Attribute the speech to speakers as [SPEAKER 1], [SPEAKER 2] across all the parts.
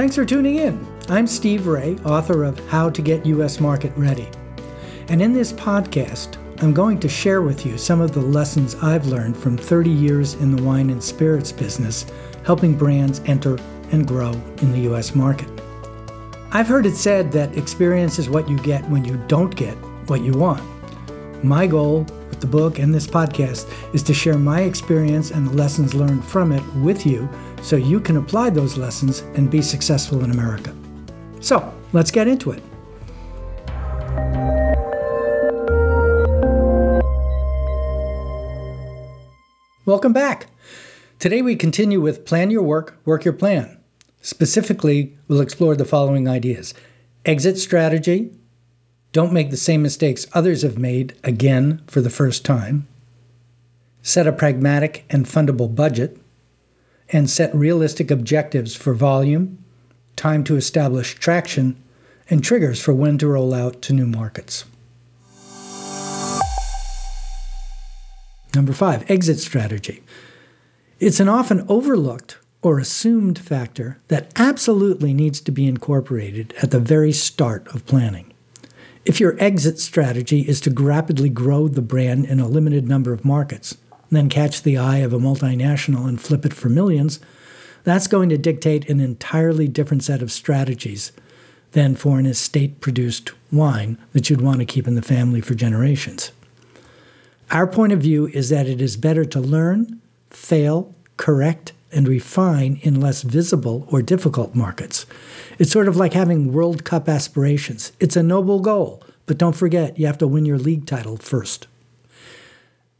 [SPEAKER 1] Thanks for tuning in. I'm Steve Raye, author of How to Get U.S. Market Ready. And in this podcast, I'm going to share with you some of the lessons I've learned from 30 years in the wine and spirits business, helping brands enter and grow in the U.S. market. I've heard it said that experience is what you get when you don't get what you want. My goal with the book and this podcast is to share my experience and the lessons learned from it with you so you can apply those lessons and be successful in America. So, let's get into it. Welcome back. Today we continue with Plan Your Work, Work Your Plan. Specifically, we'll explore the following ideas exit strategy, don't make the same mistakes others have made again for the first time, set a pragmatic and fundable budget, and set realistic objectives for volume, time to establish traction, and triggers for when to roll out to new markets. Number five, exit strategy. It's an often overlooked or assumed factor that absolutely needs to be incorporated at the very start of planning. If your exit strategy is to rapidly grow the brand in a limited number of markets, then catch the eye of a multinational and flip it for millions, that's going to dictate an entirely different set of strategies than for an estate produced wine that you'd want to keep in the family for generations. Our point of view is that it is better to learn, fail, correct, and refine in less visible or difficult markets. It's sort of like having World Cup aspirations. It's a noble goal, but don't forget, you have to win your league title first.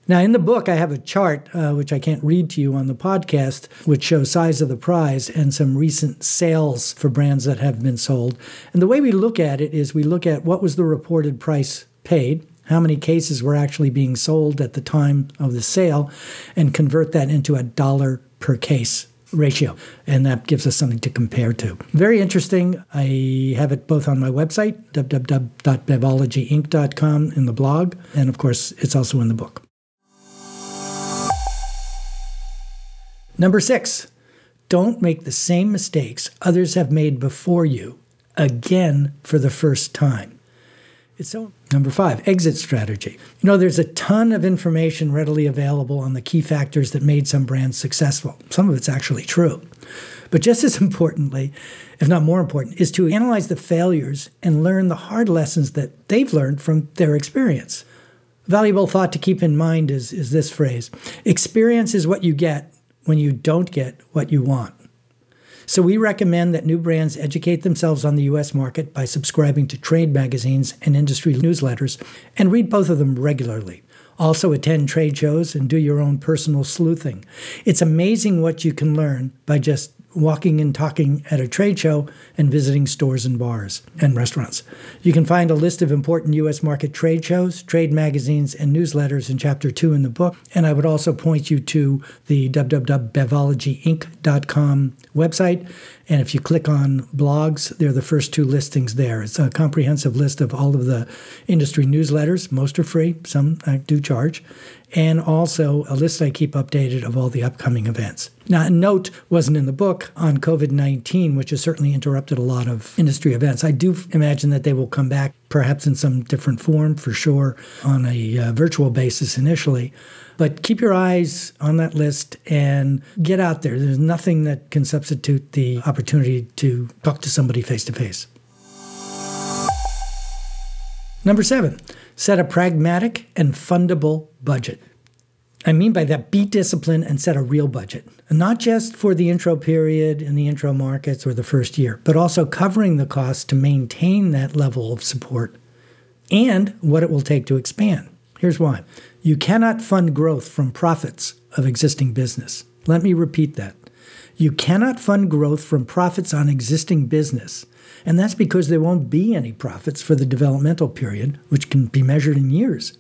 [SPEAKER 1] Now, in the book, I have a chart, uh, which I can't read to you on the podcast, which shows size of the prize and some recent sales for brands that have been sold. And the way we look at it is we look at what was the reported price paid, how many cases were actually being sold at the time of the sale, and convert that into a dollar per case ratio. And that gives us something to compare to. Very interesting. I have it both on my website, www.bevologyinc.com, in the blog, and of course, it's also in the book. Number six, don't make the same mistakes others have made before you again for the first time. So number five, exit strategy. You know, there's a ton of information readily available on the key factors that made some brands successful. Some of it's actually true. But just as importantly, if not more important, is to analyze the failures and learn the hard lessons that they've learned from their experience. A valuable thought to keep in mind is, is this phrase experience is what you get when you don't get what you want. So we recommend that new brands educate themselves on the US market by subscribing to trade magazines and industry newsletters and read both of them regularly. Also, attend trade shows and do your own personal sleuthing. It's amazing what you can learn by just walking and talking at a trade show and visiting stores and bars and restaurants. You can find a list of important U.S. market trade shows, trade magazines, and newsletters in Chapter 2 in the book. And I would also point you to the www.bevologyinc.com website. And if you click on blogs, they're the first two listings there. It's a comprehensive list of all of the industry newsletters. Most are free, some I do charge and also a list I keep updated of all the upcoming events. Now, a note wasn't in the book on COVID 19, which has certainly interrupted a lot of industry events. I do imagine that they will come back, perhaps in some different form for sure, on a uh, virtual basis initially. But keep your eyes on that list and get out there. There's nothing that can substitute the opportunity to talk to somebody face to face. Number seven, set a pragmatic and fundable budget. I mean by that, be disciplined and set a real budget. And not just for the intro period in the intro markets or the first year, but also covering the costs to maintain that level of support and what it will take to expand. Here's why you cannot fund growth from profits of existing business. Let me repeat that. You cannot fund growth from profits on existing business. And that's because there won't be any profits for the developmental period, which can be measured in years.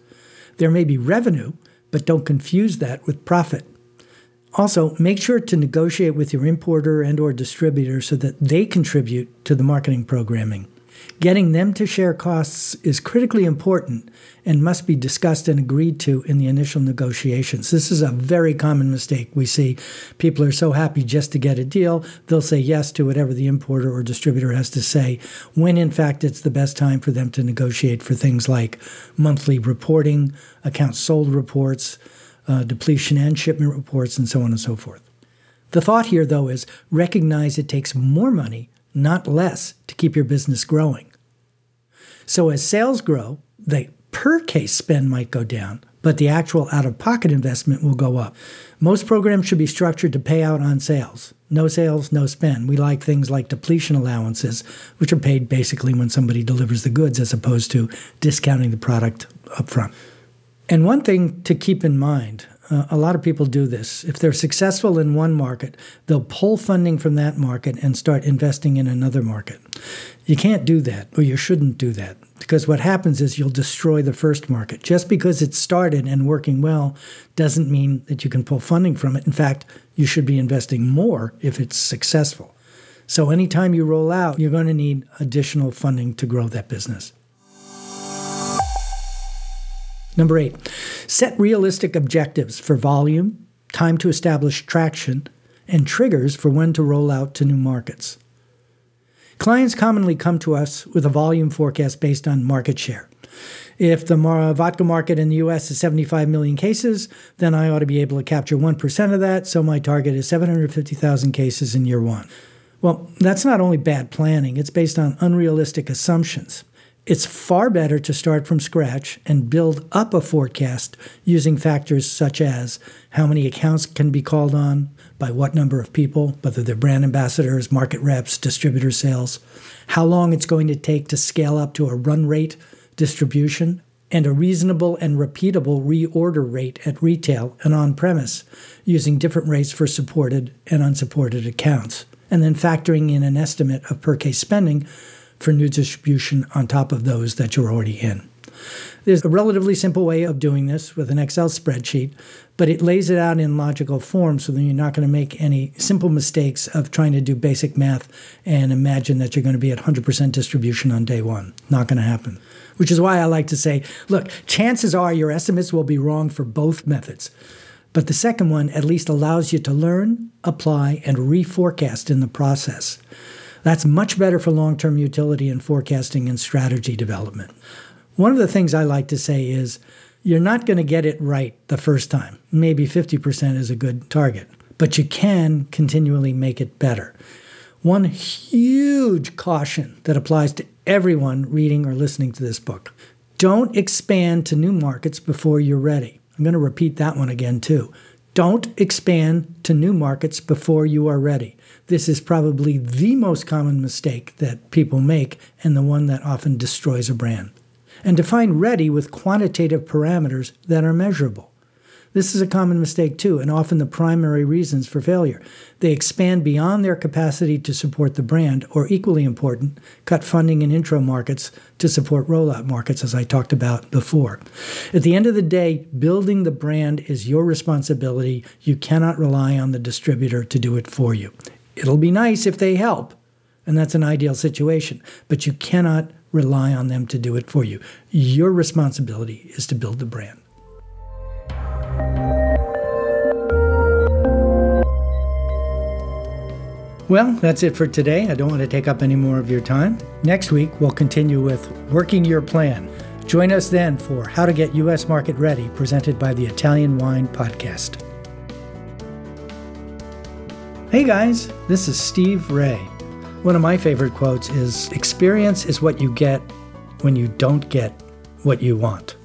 [SPEAKER 1] There may be revenue, but don't confuse that with profit. Also, make sure to negotiate with your importer and or distributor so that they contribute to the marketing programming. Getting them to share costs is critically important and must be discussed and agreed to in the initial negotiations. This is a very common mistake we see. People are so happy just to get a deal, they'll say yes to whatever the importer or distributor has to say, when in fact it's the best time for them to negotiate for things like monthly reporting, accounts sold reports, uh, depletion and shipment reports, and so on and so forth. The thought here, though, is recognize it takes more money, not less, to keep your business growing. So as sales grow, the per case spend might go down, but the actual out of pocket investment will go up. Most programs should be structured to pay out on sales. No sales, no spend. We like things like depletion allowances, which are paid basically when somebody delivers the goods as opposed to discounting the product upfront. And one thing to keep in mind uh, a lot of people do this. If they're successful in one market, they'll pull funding from that market and start investing in another market. You can't do that, or you shouldn't do that, because what happens is you'll destroy the first market. Just because it's started and working well doesn't mean that you can pull funding from it. In fact, you should be investing more if it's successful. So, anytime you roll out, you're going to need additional funding to grow that business. Number eight, set realistic objectives for volume, time to establish traction, and triggers for when to roll out to new markets. Clients commonly come to us with a volume forecast based on market share. If the vodka market in the US is 75 million cases, then I ought to be able to capture 1% of that, so my target is 750,000 cases in year one. Well, that's not only bad planning, it's based on unrealistic assumptions. It's far better to start from scratch and build up a forecast using factors such as how many accounts can be called on, by what number of people, whether they're brand ambassadors, market reps, distributor sales, how long it's going to take to scale up to a run rate distribution, and a reasonable and repeatable reorder rate at retail and on premise, using different rates for supported and unsupported accounts, and then factoring in an estimate of per case spending for new distribution on top of those that you're already in. There's a relatively simple way of doing this with an Excel spreadsheet, but it lays it out in logical form so that you're not going to make any simple mistakes of trying to do basic math and imagine that you're going to be at 100% distribution on day one. Not going to happen. Which is why I like to say look, chances are your estimates will be wrong for both methods. But the second one at least allows you to learn, apply, and reforecast in the process. That's much better for long term utility and forecasting and strategy development. One of the things I like to say is you're not going to get it right the first time. Maybe 50% is a good target, but you can continually make it better. One huge caution that applies to everyone reading or listening to this book don't expand to new markets before you're ready. I'm going to repeat that one again, too. Don't expand to new markets before you are ready. This is probably the most common mistake that people make and the one that often destroys a brand. And define ready with quantitative parameters that are measurable. This is a common mistake too, and often the primary reasons for failure. They expand beyond their capacity to support the brand, or equally important, cut funding in intro markets to support rollout markets, as I talked about before. At the end of the day, building the brand is your responsibility. You cannot rely on the distributor to do it for you. It'll be nice if they help, and that's an ideal situation, but you cannot rely on them to do it for you. Your responsibility is to build the brand. Well, that's it for today. I don't want to take up any more of your time. Next week, we'll continue with Working Your Plan. Join us then for How to Get U.S. Market Ready, presented by the Italian Wine Podcast. Hey guys, this is Steve Raye. One of my favorite quotes is Experience is what you get when you don't get what you want.